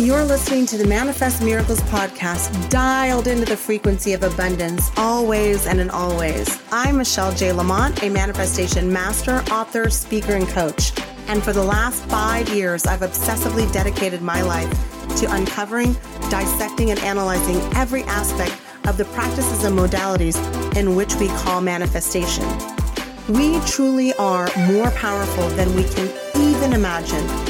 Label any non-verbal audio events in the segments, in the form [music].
You're listening to the Manifest Miracles podcast, dialed into the frequency of abundance, always and in always. I'm Michelle J. Lamont, a manifestation master, author, speaker, and coach. And for the last five years, I've obsessively dedicated my life to uncovering, dissecting, and analyzing every aspect of the practices and modalities in which we call manifestation. We truly are more powerful than we can even imagine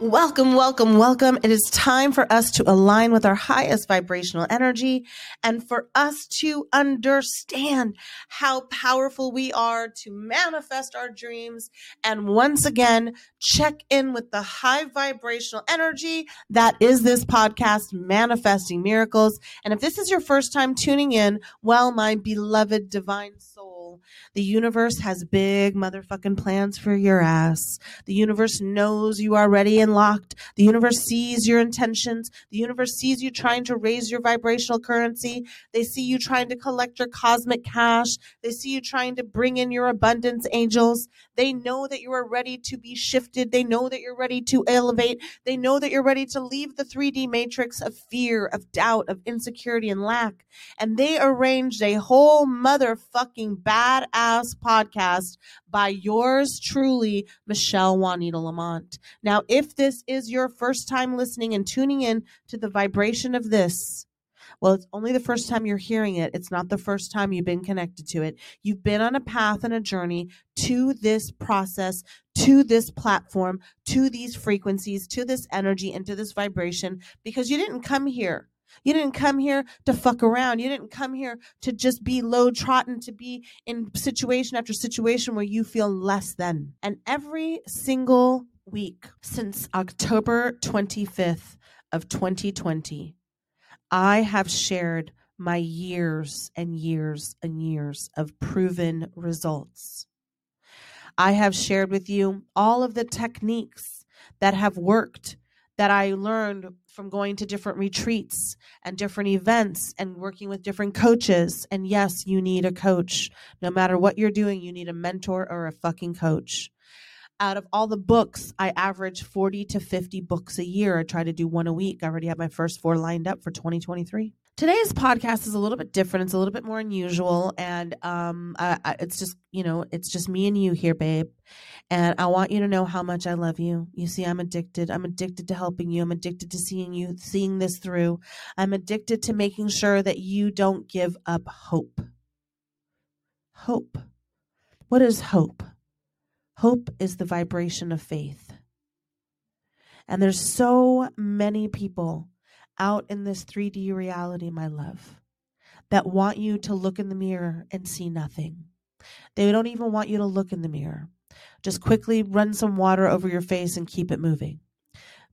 Welcome, welcome, welcome. It is time for us to align with our highest vibrational energy and for us to understand how powerful we are to manifest our dreams. And once again, check in with the high vibrational energy that is this podcast, Manifesting Miracles. And if this is your first time tuning in, well, my beloved divine soul, the universe has big motherfucking plans for your ass. The universe knows you are ready and locked. The universe sees your intentions. The universe sees you trying to raise your vibrational currency. They see you trying to collect your cosmic cash. They see you trying to bring in your abundance angels. They know that you are ready to be shifted. They know that you're ready to elevate. They know that you're ready to leave the 3D matrix of fear, of doubt, of insecurity, and lack. And they arranged a whole motherfucking badass podcast by yours truly, Michelle Juanita Lamont. Now, if this is your first time listening and tuning in to the vibration of this, well, it's only the first time you're hearing it. It's not the first time you've been connected to it. You've been on a path and a journey to this process, to this platform, to these frequencies, to this energy, and to this vibration because you didn't come here. You didn't come here to fuck around. You didn't come here to just be low trodden, to be in situation after situation where you feel less than. And every single week since October 25th of 2020, I have shared my years and years and years of proven results. I have shared with you all of the techniques that have worked that I learned from going to different retreats and different events and working with different coaches. And yes, you need a coach. No matter what you're doing, you need a mentor or a fucking coach. out of all the books, I average 40 to 50 books a year. I try to do one a week. I already have my first four lined up for 2023. Today's podcast is a little bit different. It's a little bit more unusual, and um, I, I, it's just you know, it's just me and you here, babe. And I want you to know how much I love you. You see, I'm addicted. I'm addicted to helping you. I'm addicted to seeing you, seeing this through. I'm addicted to making sure that you don't give up hope. Hope. What is hope? Hope is the vibration of faith. And there's so many people out in this 3D reality, my love, that want you to look in the mirror and see nothing. They don't even want you to look in the mirror. Just quickly run some water over your face and keep it moving.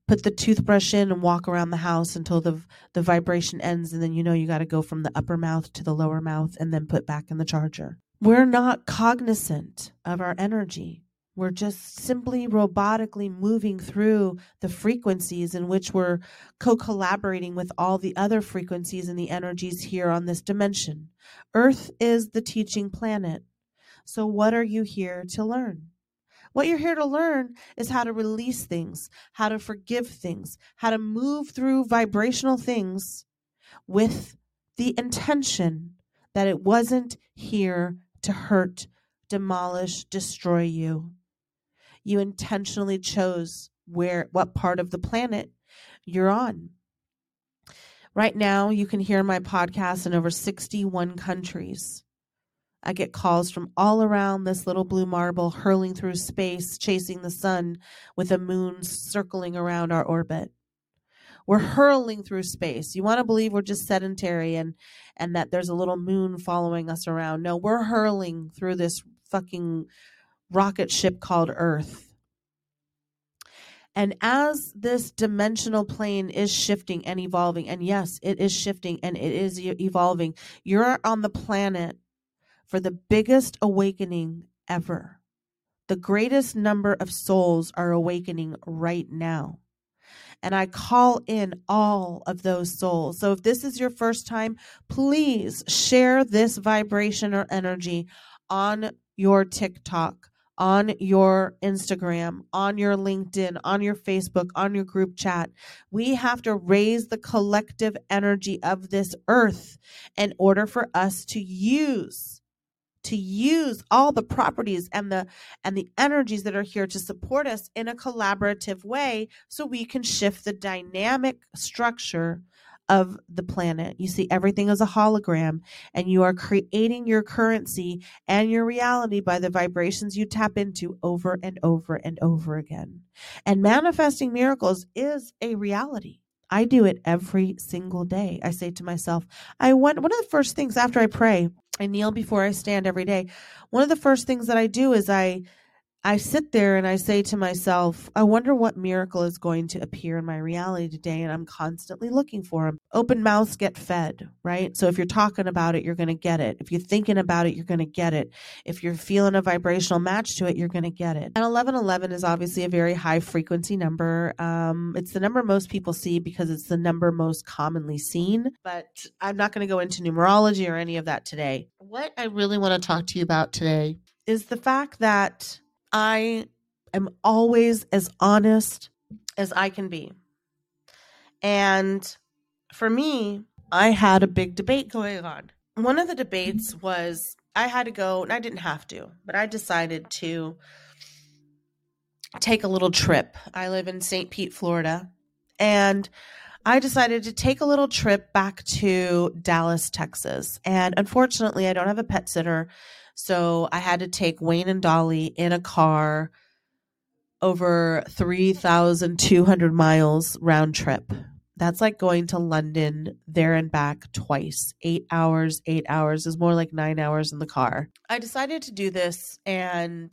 Put the toothbrush in and walk around the house until the the vibration ends and then you know you got to go from the upper mouth to the lower mouth and then put back in the charger. We're not cognizant of our energy. We're just simply robotically moving through the frequencies in which we're co collaborating with all the other frequencies and the energies here on this dimension. Earth is the teaching planet. So, what are you here to learn? What you're here to learn is how to release things, how to forgive things, how to move through vibrational things with the intention that it wasn't here to hurt, demolish, destroy you you intentionally chose where what part of the planet you're on. Right now, you can hear my podcast in over 61 countries. I get calls from all around this little blue marble hurling through space, chasing the sun with a moon circling around our orbit. We're hurling through space. You want to believe we're just sedentary and and that there's a little moon following us around. No, we're hurling through this fucking rocket ship called Earth. And as this dimensional plane is shifting and evolving, and yes, it is shifting and it is evolving, you're on the planet for the biggest awakening ever. The greatest number of souls are awakening right now. And I call in all of those souls. So if this is your first time, please share this vibration or energy on your TikTok on your Instagram, on your LinkedIn, on your Facebook, on your group chat. We have to raise the collective energy of this earth in order for us to use to use all the properties and the and the energies that are here to support us in a collaborative way so we can shift the dynamic structure of the planet. You see everything as a hologram, and you are creating your currency and your reality by the vibrations you tap into over and over and over again. And manifesting miracles is a reality. I do it every single day. I say to myself, I want one of the first things after I pray, I kneel before I stand every day. One of the first things that I do is I I sit there and I say to myself, I wonder what miracle is going to appear in my reality today. And I'm constantly looking for them. Open mouths get fed, right? So if you're talking about it, you're going to get it. If you're thinking about it, you're going to get it. If you're feeling a vibrational match to it, you're going to get it. And 1111 is obviously a very high frequency number. Um, it's the number most people see because it's the number most commonly seen. But I'm not going to go into numerology or any of that today. What I really want to talk to you about today is the fact that I am always as honest as I can be. And for me, I had a big debate going on. One of the debates was I had to go, and I didn't have to, but I decided to take a little trip. I live in St. Pete, Florida, and I decided to take a little trip back to Dallas, Texas. And unfortunately, I don't have a pet sitter so I had to take Wayne and Dolly in a car over 3,200 miles round trip. That's like going to London there and back twice. Eight hours, eight hours is more like nine hours in the car. I decided to do this, and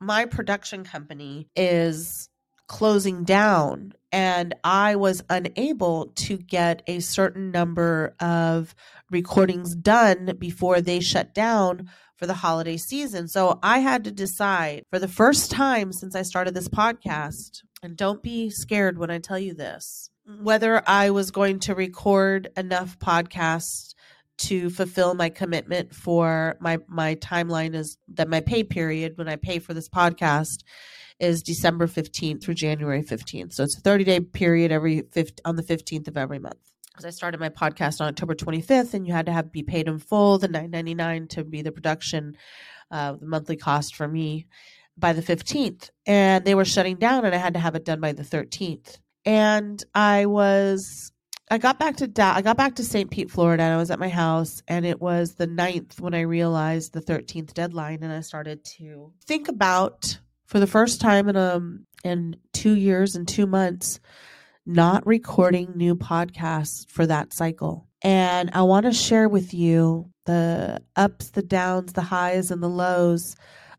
my production company is closing down, and I was unable to get a certain number of recordings done before they shut down for the holiday season. So I had to decide for the first time since I started this podcast, and don't be scared when I tell you this, whether I was going to record enough podcasts to fulfill my commitment for my my timeline is that my pay period when I pay for this podcast is December 15th through January 15th. So it's a 30 day period every 5th, on the 15th of every month. Because I started my podcast on October 25th and you had to have be paid in full, the 9.99 to be the production, uh, the monthly cost for me by the 15th. And they were shutting down and I had to have it done by the 13th. And I was I got back to da- I got back to St. Pete, Florida, and I was at my house, and it was the 9th when I realized the 13th deadline, and I started to think about for the first time in um in two years and two months, not recording new podcasts for that cycle. And I want to share with you the ups, the downs, the highs, and the lows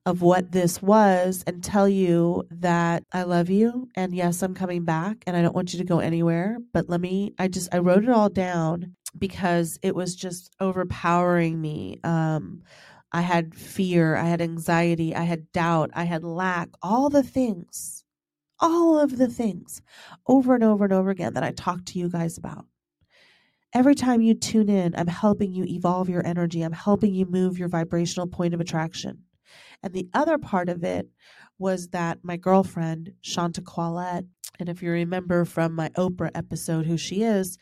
of what this was and tell you that I love you and yes, I'm coming back and I don't want you to go anywhere. But let me, I just, I wrote it all down because it was just overpowering me. Um, I had fear, I had anxiety, I had doubt, I had lack, all the things, all of the things over and over and over again that I talked to you guys about. Every time you tune in, I'm helping you evolve your energy. I'm helping you move your vibrational point of attraction. And the other part of it was that my girlfriend, Shanta Quallette, and if you remember from my Oprah episode who she is,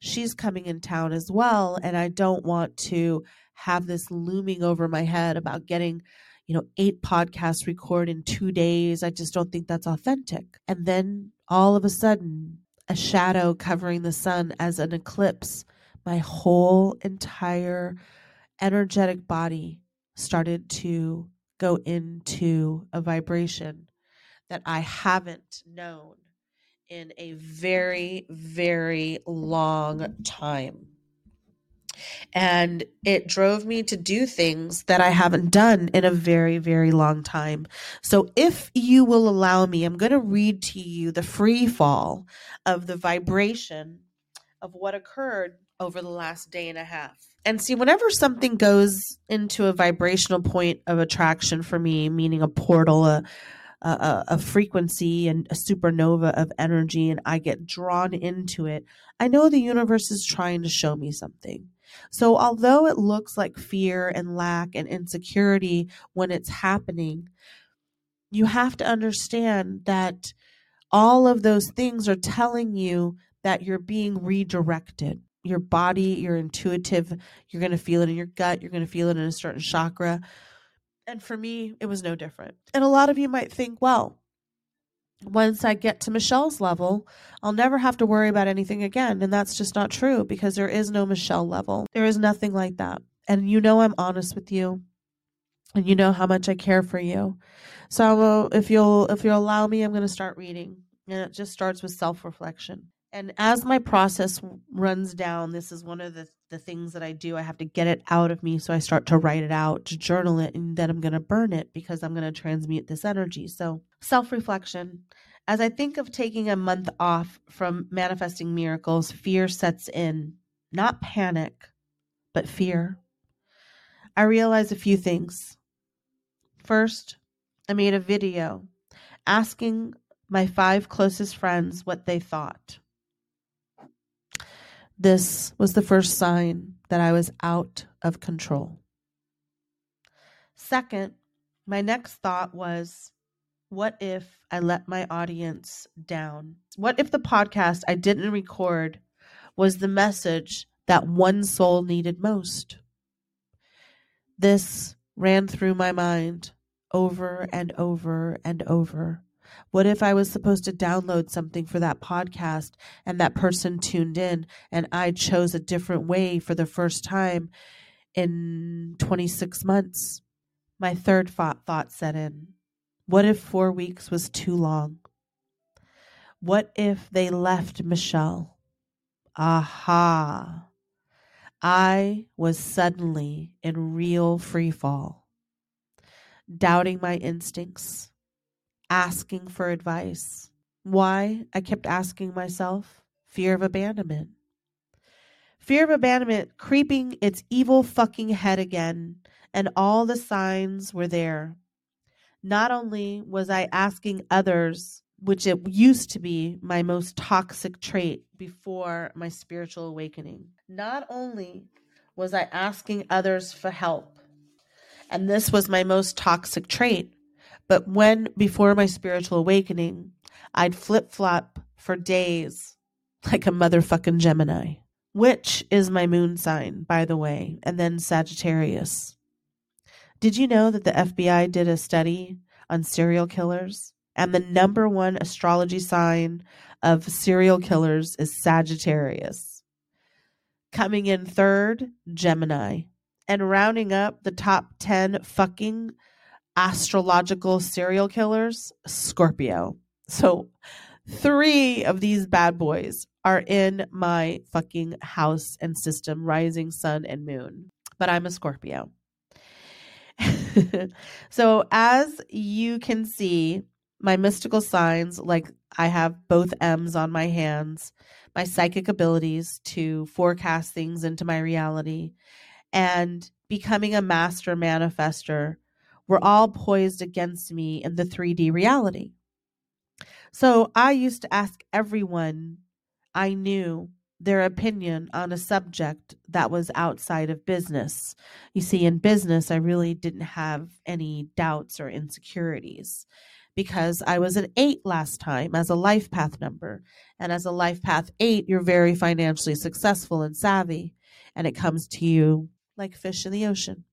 she's coming in town as well. And I don't want to have this looming over my head about getting, you know, eight podcasts recorded in two days. I just don't think that's authentic. And then all of a sudden, a shadow covering the sun as an eclipse, my whole entire energetic body started to go into a vibration that I haven't known in a very, very long time. And it drove me to do things that I haven't done in a very, very long time. So, if you will allow me, I'm going to read to you the free fall of the vibration of what occurred over the last day and a half. And see, whenever something goes into a vibrational point of attraction for me, meaning a portal, a a, a, frequency and a supernova of energy, and I get drawn into it, I know the universe is trying to show me something. So, although it looks like fear and lack and insecurity when it's happening, you have to understand that all of those things are telling you that you're being redirected your body, your intuitive, you're going to feel it in your gut, you're going to feel it in a certain chakra. And for me, it was no different. And a lot of you might think, well, once I get to Michelle's level, I'll never have to worry about anything again. And that's just not true because there is no Michelle level. There is nothing like that. And you know I'm honest with you. And you know how much I care for you. So if you'll if you'll allow me, I'm going to start reading. And it just starts with self-reflection. And as my process runs down, this is one of the, the things that I do. I have to get it out of me. So I start to write it out, to journal it, and then I'm going to burn it because I'm going to transmute this energy. So, self reflection. As I think of taking a month off from manifesting miracles, fear sets in. Not panic, but fear. I realize a few things. First, I made a video asking my five closest friends what they thought. This was the first sign that I was out of control. Second, my next thought was what if I let my audience down? What if the podcast I didn't record was the message that one soul needed most? This ran through my mind over and over and over. What if I was supposed to download something for that podcast and that person tuned in and I chose a different way for the first time in 26 months? My third thought, thought set in. What if four weeks was too long? What if they left Michelle? Aha. I was suddenly in real free fall, doubting my instincts, asking for advice. Why? I kept asking myself fear of abandonment. Fear of abandonment creeping its evil fucking head again, and all the signs were there. Not only was I asking others, which it used to be my most toxic trait before my spiritual awakening, not only was I asking others for help, and this was my most toxic trait, But when before my spiritual awakening, I'd flip flop for days like a motherfucking Gemini, which is my moon sign, by the way, and then Sagittarius. Did you know that the FBI did a study on serial killers? And the number one astrology sign of serial killers is Sagittarius. Coming in third, Gemini. And rounding up the top 10 fucking astrological serial killers, Scorpio. So three of these bad boys are in my fucking house and system, rising sun and moon. But I'm a Scorpio. [laughs] so, as you can see, my mystical signs, like I have both M's on my hands, my psychic abilities to forecast things into my reality, and becoming a master manifester were mm-hmm. all poised against me in the 3D reality. So I used to ask everyone I knew their opinion on a subject that was outside of business. You see, in business, I really didn't have any doubts or insecurities because I was an eight last time as a life path number. And as a life path eight, you're very financially successful and savvy, and it comes to you like fish in the ocean.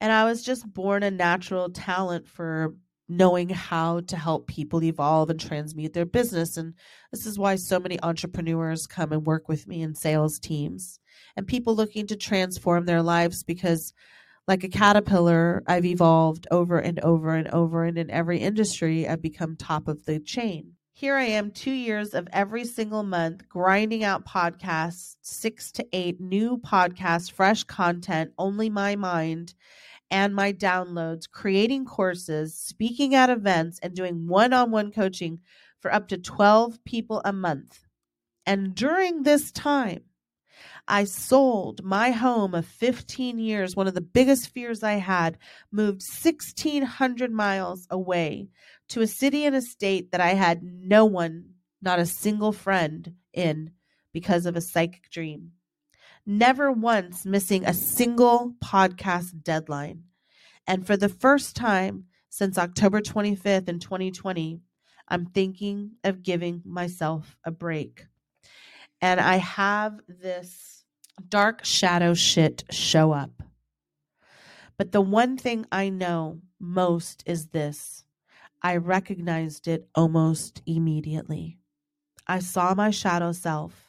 And I was just born a natural talent for knowing how to help people evolve and transmute their business. And this is why so many entrepreneurs come and work with me in sales teams and people looking to transform their lives because, like a caterpillar, I've evolved over and over and over. And in every industry, I've become top of the chain. Here I am, two years of every single month, grinding out podcasts, six to eight new podcasts, fresh content, only my mind and my downloads, creating courses, speaking at events, and doing one on one coaching for up to 12 people a month. And during this time, I sold my home of 15 years, one of the biggest fears I had, moved 1,600 miles away to a city and a state that I had no one, not a single friend in because of a psychic dream never once missing a single podcast deadline. And for the first time since October 25th in 2020, I'm thinking of giving myself a break. And I have this dark shadow shit show up. But the one thing I know most is this I recognized it almost immediately. I saw my shadow self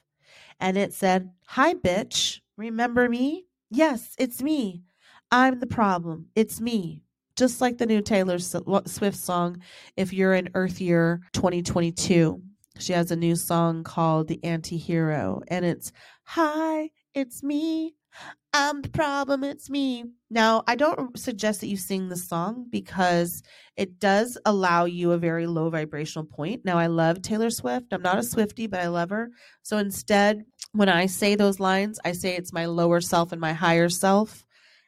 and it said, Hi, bitch. Remember me? Yes, it's me. I'm the problem. It's me. Just like the new Taylor Swift song, If You're in Earth Year 2022. She has a new song called The Anti Hero, and it's, Hi, it's me. I'm the problem, it's me. Now, I don't suggest that you sing the song because it does allow you a very low vibrational point. Now, I love Taylor Swift. I'm not a Swifty, but I love her. So instead, when I say those lines, I say it's my lower self and my higher self.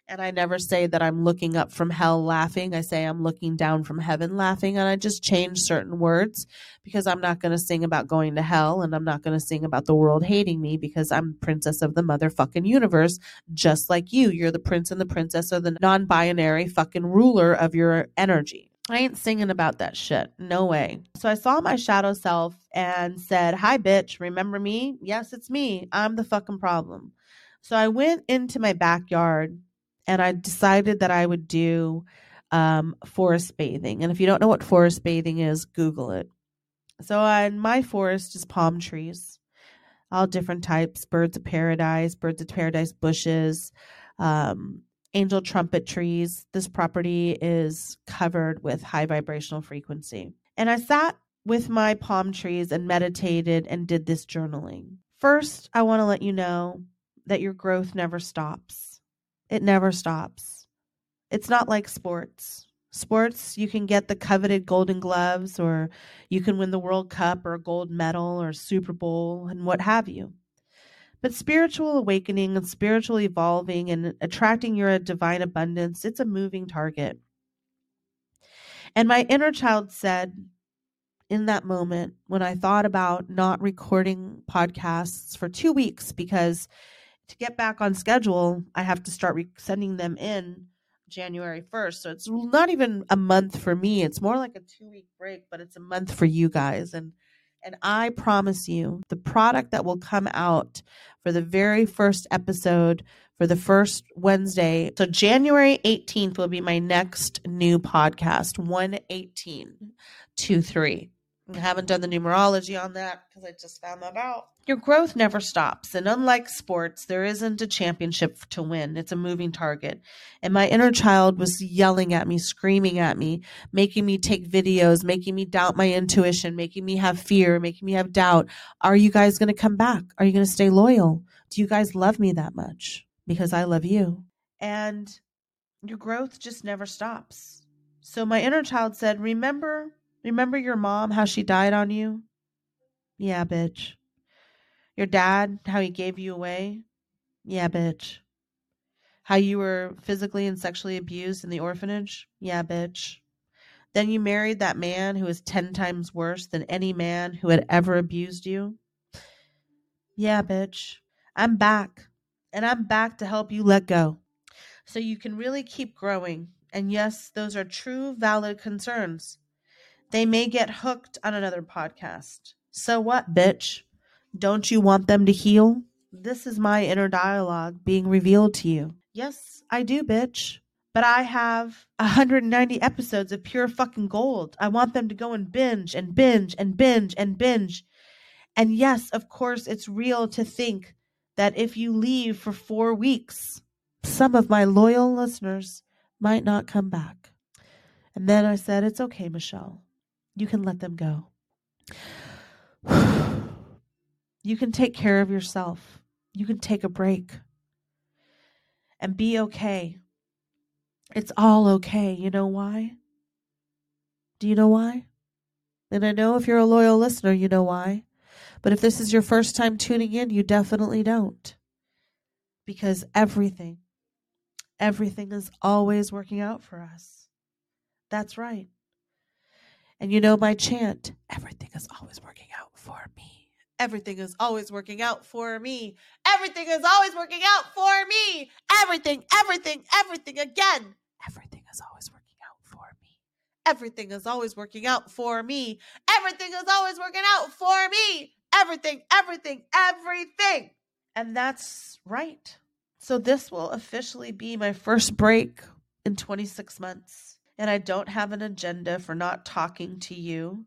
And I never say that I'm looking up from hell laughing. I say I'm looking down from heaven laughing. And I just change certain words because I'm not going to sing about going to hell and I'm not going to sing about the world hating me because I'm princess of the motherfucking universe, just like you. You're the prince and the princess or the non binary fucking ruler of your energy. I ain't singing about that shit. No way. So I saw my shadow self and said, Hi, bitch. Remember me? Yes, it's me. I'm the fucking problem. So I went into my backyard and I decided that I would do um, forest bathing. And if you don't know what forest bathing is, Google it. So, uh, my forest is palm trees, all different types birds of paradise, birds of paradise bushes, um, angel trumpet trees. This property is covered with high vibrational frequency. And I sat with my palm trees and meditated and did this journaling. First, I want to let you know that your growth never stops it never stops. It's not like sports. Sports, you can get the coveted golden gloves, or you can win the World Cup, or a gold medal, or Super Bowl, and what have you. But spiritual awakening and spiritual evolving and attracting your divine abundance, it's a moving target. And my inner child said in that moment when I thought about not recording podcasts for two weeks because to get back on schedule, I have to start re- sending them in January 1st. So it's not even a month for me. It's more like a 2-week break, but it's a month for you guys and and I promise you, the product that will come out for the very first episode for the first Wednesday. So January 18th will be my next new podcast, 118 23. I haven't done the mm-hmm. numerology on that because I just found that out. Your growth never stops. And unlike sports, there isn't a championship to win, it's a moving target. And my inner child was yelling at me, screaming at me, making me take videos, making me doubt my intuition, making me have fear, making me have doubt. Are you guys going to come back? Are you going to stay loyal? Do you guys love me that much? Because I love you. And your growth just never stops. So my inner child said, Remember Remember your mom, how she died on you? Yeah, bitch. Your dad, how he gave you away? Yeah, bitch. How you were physically and sexually abused in the orphanage? Yeah, bitch. Then you married that man who was 10 times worse than any man who had ever abused you? Yeah, bitch. I'm back. And I'm back to help you let go. So you can really keep growing. And yes, those are true, valid concerns. They may get hooked on another podcast. So what, bitch? Don't you want them to heal? This is my inner dialogue being revealed to you. Yes, I do, bitch. But I have 190 episodes of pure fucking gold. I want them to go and binge and binge and binge and binge. And yes, of course, it's real to think that if you leave for four weeks, some of my loyal listeners might not come back. And then I said, It's okay, Michelle. You can let them go. [sighs] You can take care of yourself. You can take a break and be okay. It's all okay. You know why? Do you know why? And I know if you're a loyal listener, you know why. But if this is your first time tuning in, you definitely don't. Because everything, everything is always working out for us. That's right. And you know my chant everything is always working out for me. Everything is always working out for me. Everything is always working out for me. Everything, everything, everything again. Everything is always working out for me. Everything is always working out for me. Everything is always working out for me. Everything, everything, everything. And that's right. So this will officially be my first break in 26 months and I don't have an agenda for not talking to you.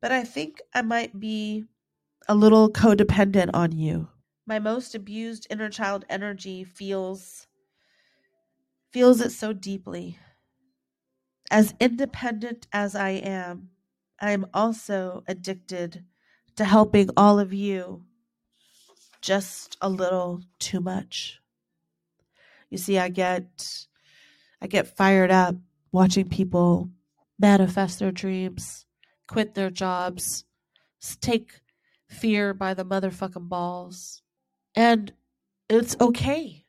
But I think I might be a little codependent on you. My most abused inner child energy feels feels it so deeply. As independent as I am, I am also addicted to helping all of you just a little too much. You see, I get I get fired up watching people manifest their dreams, quit their jobs, take fear by the motherfucking balls. And it's okay.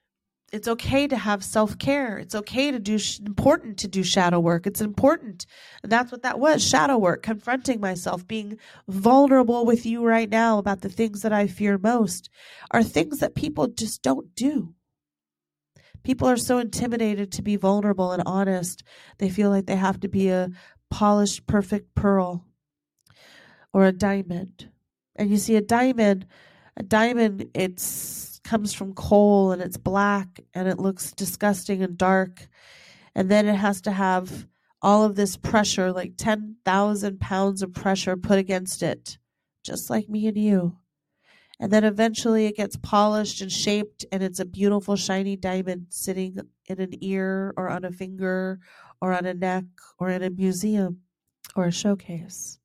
It's okay to have self care. It's okay to do, sh- important to do shadow work. It's important. And that's what that was shadow work, confronting myself, being vulnerable with you right now about the things that I fear most are things that people just don't do. People are so intimidated to be vulnerable and honest. They feel like they have to be a polished, perfect pearl or a diamond. And you see, a diamond, a diamond, it's comes from coal and it's black and it looks disgusting and dark. And then it has to have all of this pressure, like 10,000 pounds of pressure put against it, just like me and you. And then eventually it gets polished and shaped, and it's a beautiful, shiny diamond sitting in an ear or on a finger or on a neck or in a museum or a showcase.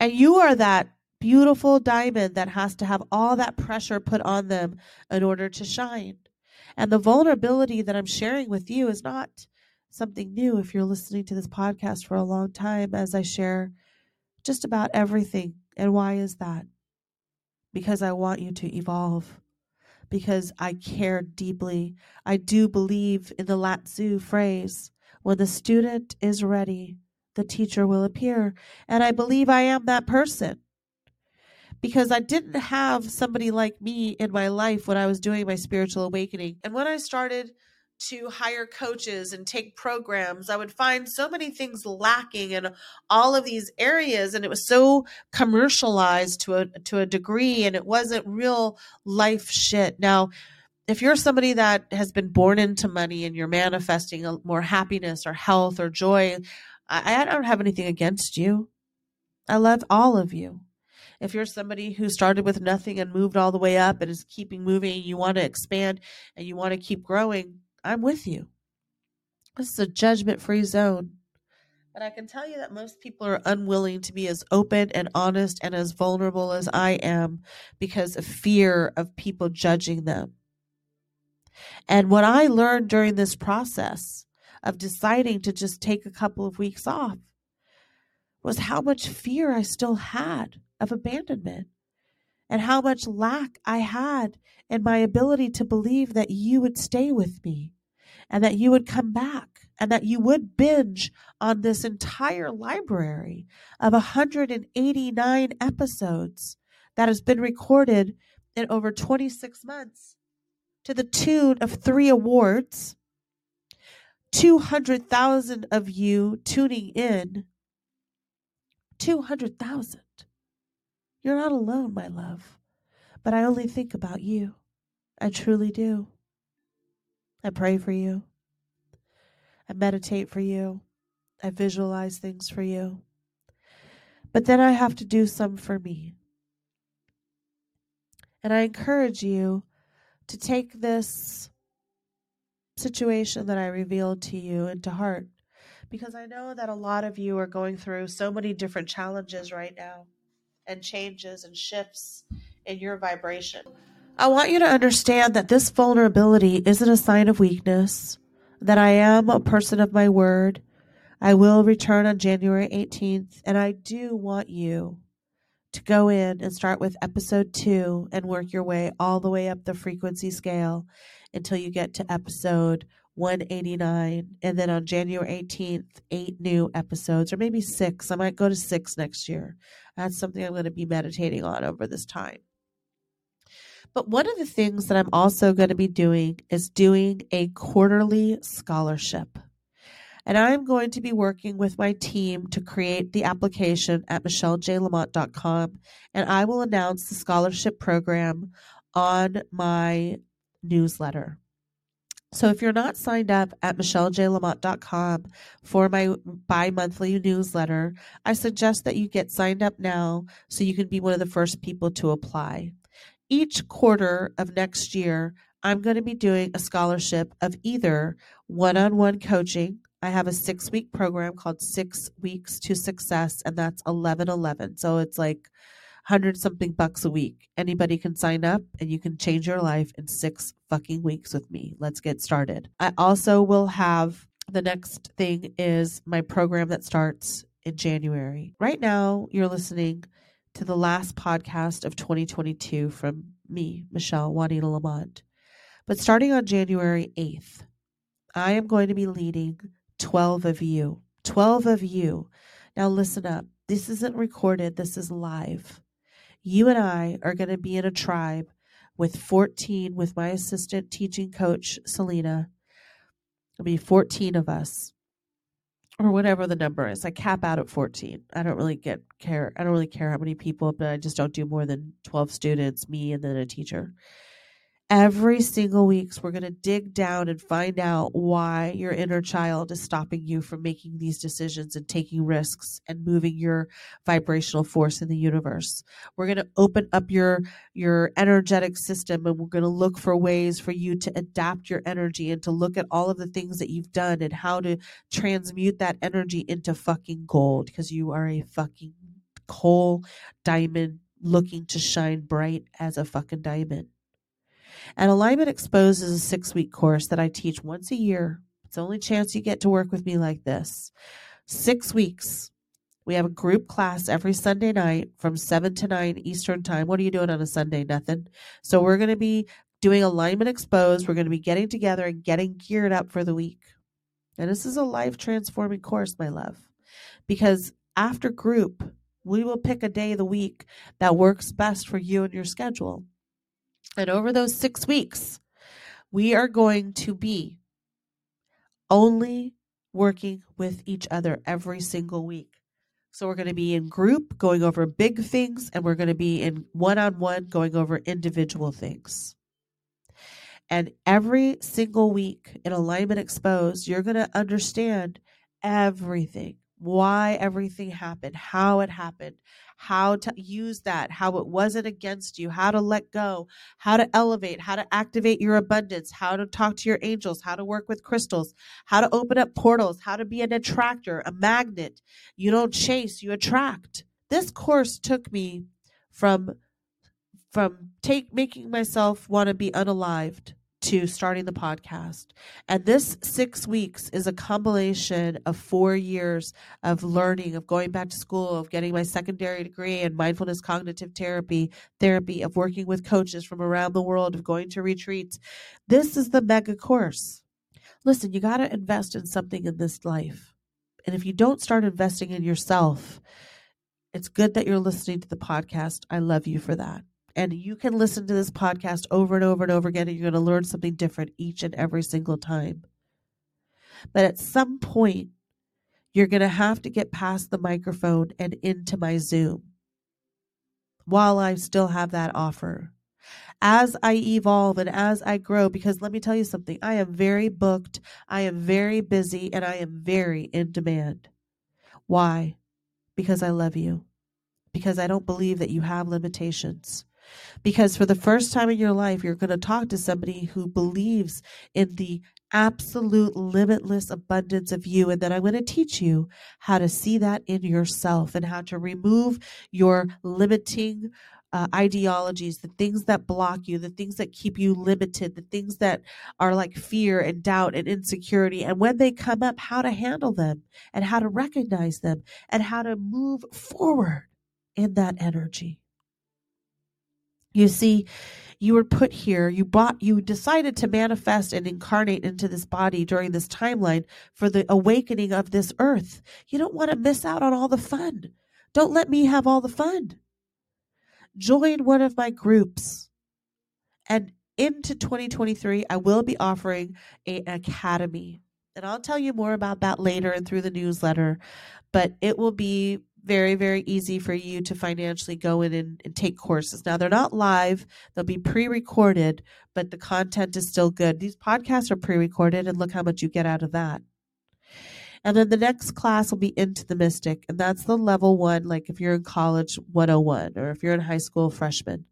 And you are that beautiful diamond that has to have all that pressure put on them in order to shine. And the vulnerability that I'm sharing with you is not something new if you're listening to this podcast for a long time, as I share just about everything. And why is that? Because I want you to evolve, because I care deeply. I do believe in the Lao Tzu phrase when the student is ready, the teacher will appear. And I believe I am that person because I didn't have somebody like me in my life when I was doing my spiritual awakening. And when I started to hire coaches and take programs, I would find so many things lacking in all of these areas and it was so commercialized to a to a degree and it wasn't real life shit. Now, if you're somebody that has been born into money and you're manifesting more happiness or health or joy, I, I don't have anything against you. I love all of you. If you're somebody who started with nothing and moved all the way up and is keeping moving, you want to expand and you want to keep growing, I'm with you. This is a judgment free zone. But I can tell you that most people are unwilling to be as open and honest and as vulnerable as I am because of fear of people judging them. And what I learned during this process of deciding to just take a couple of weeks off was how much fear I still had of abandonment and how much lack I had in my ability to believe that you would stay with me and that you would come back and that you would binge on this entire library of 189 episodes that has been recorded in over 26 months to the tune of three awards, 200,000 of you tuning in. 200,000. You're not alone, my love, but I only think about you. I truly do. I pray for you. I meditate for you. I visualize things for you. But then I have to do some for me. And I encourage you to take this situation that I revealed to you into heart because I know that a lot of you are going through so many different challenges right now and changes and shifts in your vibration. I want you to understand that this vulnerability isn't a sign of weakness, that I am a person of my word. I will return on January 18th, and I do want you to go in and start with episode two and work your way all the way up the frequency scale until you get to episode 189. And then on January 18th, eight new episodes, or maybe six. I might go to six next year. That's something I'm going to be meditating on over this time. But one of the things that I'm also going to be doing is doing a quarterly scholarship. And I'm going to be working with my team to create the application at michellejlamont.com. And I will announce the scholarship program on my newsletter. So if you're not signed up at michellejlamont.com for my bi-monthly newsletter, I suggest that you get signed up now so you can be one of the first people to apply. Each quarter of next year, I'm going to be doing a scholarship of either one-on-one coaching. I have a 6-week program called 6 Weeks to Success and that's 1111. So it's like hundred something bucks a week. Anybody can sign up and you can change your life in six fucking weeks with me. Let's get started. I also will have the next thing is my program that starts in January. Right now, you're listening to the last podcast of 2022 from me, Michelle Juanita Lamont. But starting on January 8th, I am going to be leading 12 of you. 12 of you. Now, listen up. This isn't recorded, this is live you and I are going to be in a tribe with 14 with my assistant teaching coach, Selena. It'll be 14 of us or whatever the number is. I cap out at 14. I don't really get care. I don't really care how many people, but I just don't do more than 12 students, me and then a teacher every single week we're going to dig down and find out why your inner child is stopping you from making these decisions and taking risks and moving your vibrational force in the universe. We're going to open up your your energetic system and we're going to look for ways for you to adapt your energy and to look at all of the things that you've done and how to transmute that energy into fucking gold because you are a fucking coal diamond looking to shine bright as a fucking diamond and Alignment Exposed is a six week course that I teach once a year. It's the only chance you get to work with me like this. Six weeks. We have a group class every Sunday night from 7 to 9 Eastern Time. What are you doing on a Sunday? Nothing. So we're going to be doing Alignment Exposed. We're going to be getting together and getting geared up for the week. And this is a life transforming course, my love, because after group, we will pick a day of the week that works best for you and your schedule. And over those six weeks, we are going to be only working with each other every single week. So we're going to be in group going over big things, and we're going to be in one on one going over individual things. And every single week in Alignment Exposed, you're going to understand everything why everything happened, how it happened, how to use that, how it wasn't against you, how to let go, how to elevate, how to activate your abundance, how to talk to your angels, how to work with crystals, how to open up portals, how to be an attractor, a magnet. You don't chase, you attract. This course took me from from take making myself want to be unalived to starting the podcast. And this six weeks is a compilation of four years of learning, of going back to school, of getting my secondary degree in mindfulness cognitive therapy, therapy, of working with coaches from around the world, of going to retreats. This is the mega course. Listen, you got to invest in something in this life. And if you don't start investing in yourself, it's good that you're listening to the podcast. I love you for that. And you can listen to this podcast over and over and over again, and you're going to learn something different each and every single time. But at some point, you're going to have to get past the microphone and into my Zoom while I still have that offer. As I evolve and as I grow, because let me tell you something, I am very booked, I am very busy, and I am very in demand. Why? Because I love you. Because I don't believe that you have limitations. Because for the first time in your life, you're going to talk to somebody who believes in the absolute limitless abundance of you. And then I'm going to teach you how to see that in yourself and how to remove your limiting uh, ideologies, the things that block you, the things that keep you limited, the things that are like fear and doubt and insecurity. And when they come up, how to handle them and how to recognize them and how to move forward in that energy. You see, you were put here, you bought, you decided to manifest and incarnate into this body during this timeline for the awakening of this earth. You don't want to miss out on all the fun. Don't let me have all the fun. Join one of my groups. And into 2023, I will be offering an academy. And I'll tell you more about that later and through the newsletter. But it will be very, very easy for you to financially go in and, and take courses. Now, they're not live, they'll be pre recorded, but the content is still good. These podcasts are pre recorded, and look how much you get out of that. And then the next class will be Into the Mystic, and that's the level one, like if you're in college 101 or if you're in high school freshman.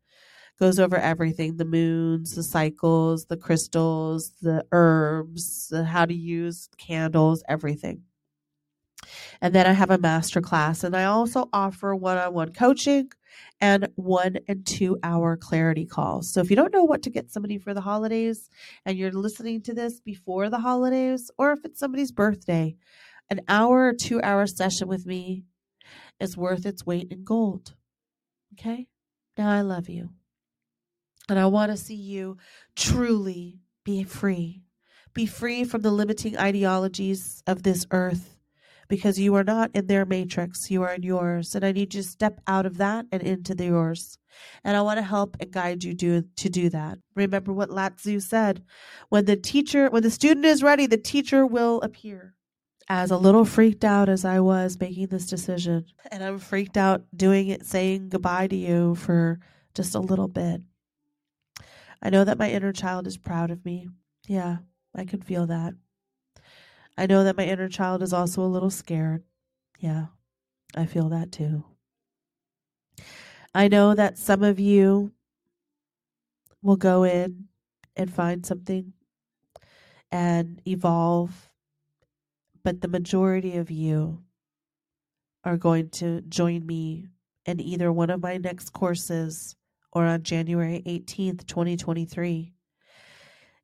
Goes over everything the moons, the cycles, the crystals, the herbs, the how to use candles, everything. And then I have a master class. And I also offer one on one coaching and one and two hour clarity calls. So if you don't know what to get somebody for the holidays and you're listening to this before the holidays, or if it's somebody's birthday, an hour or two hour session with me is worth its weight in gold. Okay? Now I love you. And I want to see you truly be free. Be free from the limiting ideologies of this earth because you are not in their matrix, you are in yours. And I need you to step out of that and into the yours. And I want to help and guide you do, to do that. Remember what Lao Tzu said when the teacher, when the student is ready, the teacher will appear. As a little freaked out as I was making this decision, and I'm freaked out doing it, saying goodbye to you for just a little bit. I know that my inner child is proud of me. Yeah, I can feel that. I know that my inner child is also a little scared. Yeah, I feel that too. I know that some of you will go in and find something and evolve, but the majority of you are going to join me in either one of my next courses or on January 18th, 2023.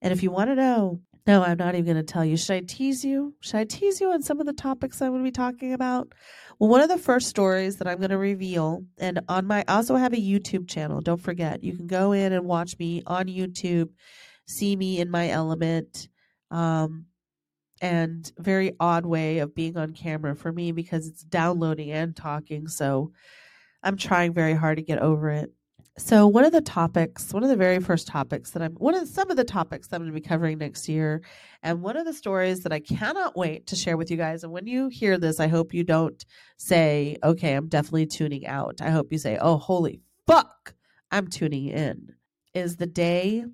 And if you want to know no, I'm not even going to tell you. Should I tease you? Should I tease you on some of the topics I'm going to be talking about? Well, one of the first stories that I'm going to reveal, and on my, I also have a YouTube channel. Don't forget, you can go in and watch me on YouTube, see me in my element, um, and very odd way of being on camera for me because it's downloading and talking. So I'm trying very hard to get over it. So one of the topics, one of the very first topics that I'm one of some of the topics that I'm going to be covering next year, and one of the stories that I cannot wait to share with you guys. And when you hear this, I hope you don't say, "Okay, I'm definitely tuning out." I hope you say, "Oh, holy fuck, I'm tuning in." Is the day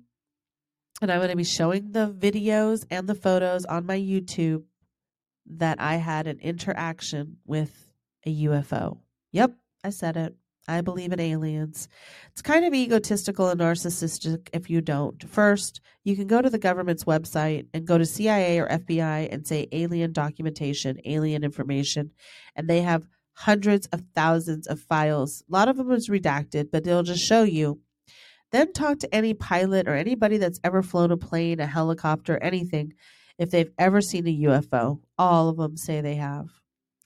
and I'm going to be showing the videos and the photos on my YouTube that I had an interaction with a UFO. Yep, I said it. I believe in aliens. It's kind of egotistical and narcissistic if you don't. First, you can go to the government's website and go to CIA or FBI and say alien documentation, alien information, and they have hundreds of thousands of files. A lot of them is redacted, but they'll just show you. Then talk to any pilot or anybody that's ever flown a plane, a helicopter, anything, if they've ever seen a UFO. All of them say they have.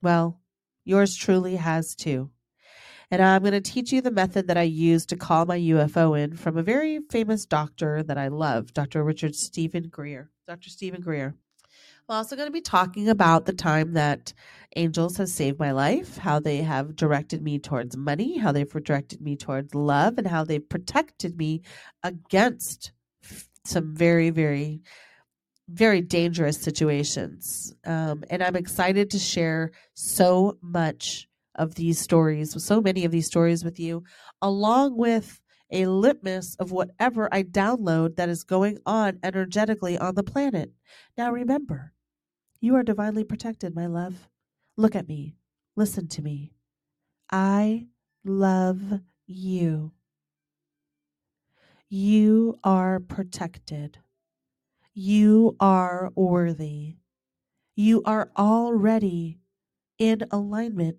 Well, yours truly has too. And I'm going to teach you the method that I use to call my UFO in from a very famous doctor that I love, Dr. Richard Steven Greer. Dr. Steven Greer. I'm also going to be talking about the time that angels have saved my life, how they have directed me towards money, how they've directed me towards love, and how they've protected me against some very, very, very dangerous situations. Um, and I'm excited to share so much of these stories, so many of these stories with you, along with a litmus of whatever I download that is going on energetically on the planet. Now remember, you are divinely protected, my love. Look at me. Listen to me. I love you. You are protected. You are worthy. You are already in alignment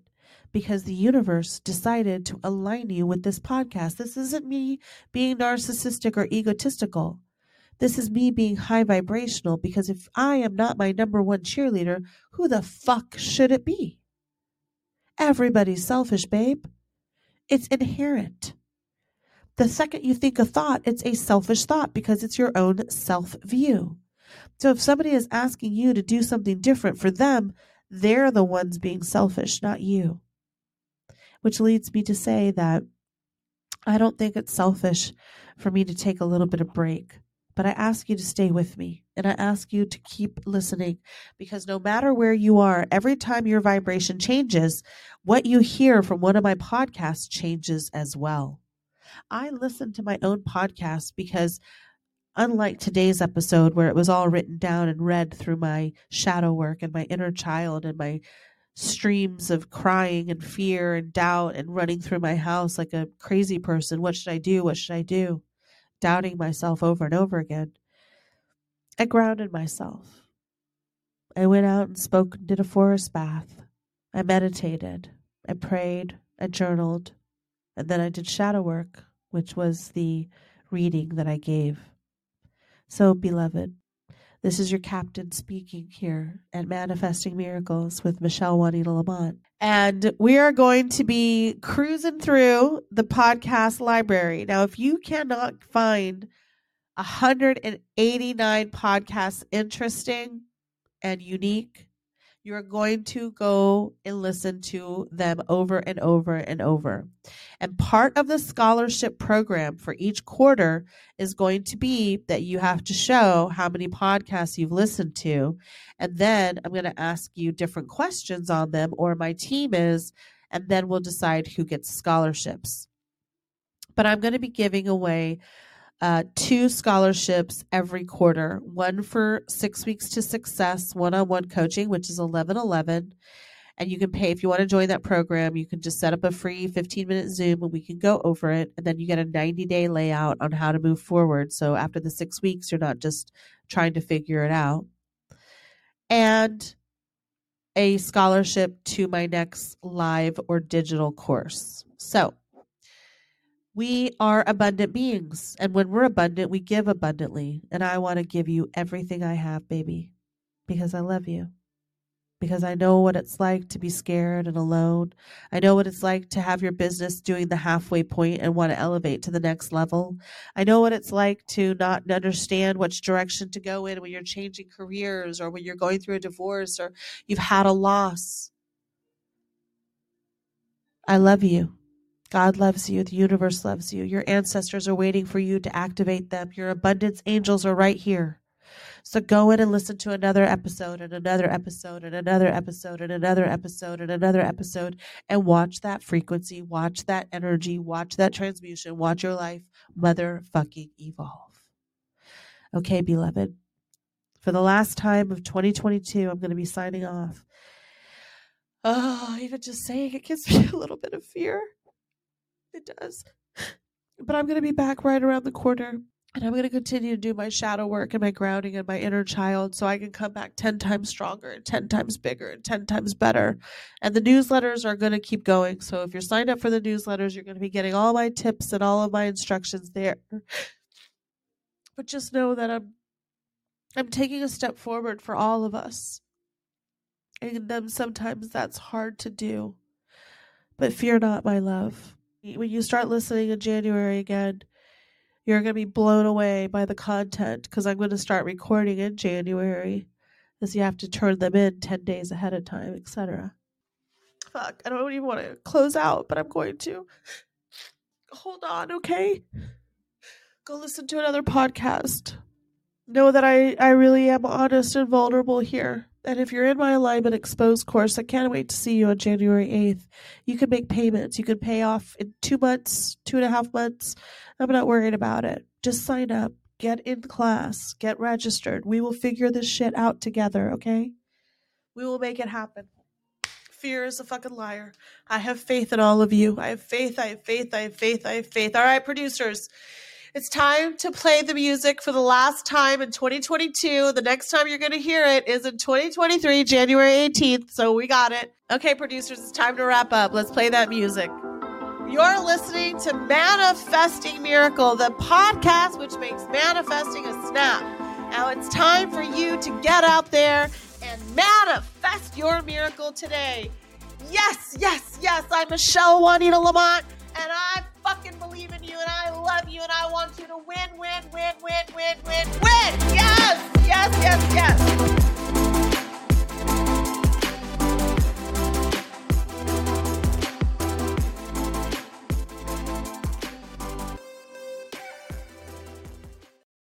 because the universe decided to align you with this podcast. This isn't me being narcissistic or egotistical. This is me being high vibrational because if I am not my number one cheerleader, who the fuck should it be? Everybody's selfish, babe. It's inherent. The second you think a thought, it's a selfish thought because it's your own self view. So if somebody is asking you to do something different for them, they're the ones being selfish, not you which leads me to say that I don't think it's selfish for me to take a little bit of break. But I ask you to stay with me and I ask you to keep listening because no matter where you are, every time your vibration changes, what you hear from one of my podcasts changes as well. I listen to my own podcast because unlike today's episode where it was all written down and read through my shadow work and my inner child and my streams of crying and fear and doubt and running through my house like a crazy person. What should I do? What should I do? Doubting myself over and over again. I grounded myself. I went out and spoke did a forest bath. I meditated. I prayed. I journaled. And then I did shadow work, which was the reading that I gave. So, beloved, this is your captain speaking here at Manifesting Miracles with Michelle Juanita Lamont. And we are going to be cruising through the podcast library. Now, if you cannot find 189 podcasts interesting and unique, you're going to go and listen to them over and over and over. And part of the scholarship program for each quarter is going to be that you have to show how many podcasts you've listened to. And then I'm going to ask you different questions on them, or my team is, and then we'll decide who gets scholarships. But I'm going to be giving away uh, two scholarships every quarter one for six weeks to success one on one coaching, which is 1111. And you can pay if you want to join that program. You can just set up a free 15 minute Zoom and we can go over it. And then you get a 90 day layout on how to move forward. So after the six weeks, you're not just trying to figure it out. And a scholarship to my next live or digital course. So we are abundant beings. And when we're abundant, we give abundantly. And I want to give you everything I have, baby, because I love you. Because I know what it's like to be scared and alone. I know what it's like to have your business doing the halfway point and want to elevate to the next level. I know what it's like to not understand which direction to go in when you're changing careers or when you're going through a divorce or you've had a loss. I love you God loves you. The universe loves you. Your ancestors are waiting for you to activate them. Your abundance angels are right here. So go in and listen to another episode and another episode and another episode and another episode and another episode and watch that frequency, watch that energy, watch that transmutation, watch your life motherfucking evolve. Okay, beloved. For the last time of 2022, I'm going to be signing off. Oh, even just saying it gives me [laughs] a little bit of fear. It does. But I'm going to be back right around the corner. And I'm going to continue to do my shadow work and my grounding and my inner child so I can come back 10 times stronger and 10 times bigger and 10 times better. And the newsletters are going to keep going. So if you're signed up for the newsletters, you're going to be getting all my tips and all of my instructions there. But just know that I'm I'm taking a step forward for all of us. And sometimes that's hard to do. But fear not, my love. When you start listening in January again, you're going to be blown away by the content because I'm going to start recording in January as you have to turn them in 10 days ahead of time, etc. Fuck, I don't even want to close out, but I'm going to. Hold on, okay? Go listen to another podcast. Know that I, I really am honest and vulnerable here. And if you're in my alignment exposed course, I can't wait to see you on January 8th. You can make payments. You can pay off in two months, two and a half months. I'm not worried about it. Just sign up, get in class, get registered. We will figure this shit out together, okay? We will make it happen. Fear is a fucking liar. I have faith in all of you. I have faith, I have faith, I have faith, I have faith. All right, producers. It's time to play the music for the last time in 2022. The next time you're going to hear it is in 2023, January 18th. So we got it. Okay, producers, it's time to wrap up. Let's play that music. You're listening to Manifesting Miracle, the podcast which makes manifesting a snap. Now it's time for you to get out there and manifest your miracle today. Yes, yes, yes. I'm Michelle Juanita Lamont, and I fucking believe in you and I love you and I want you to win, win, win, win, win, win, win. Yes! Yes, yes, yes.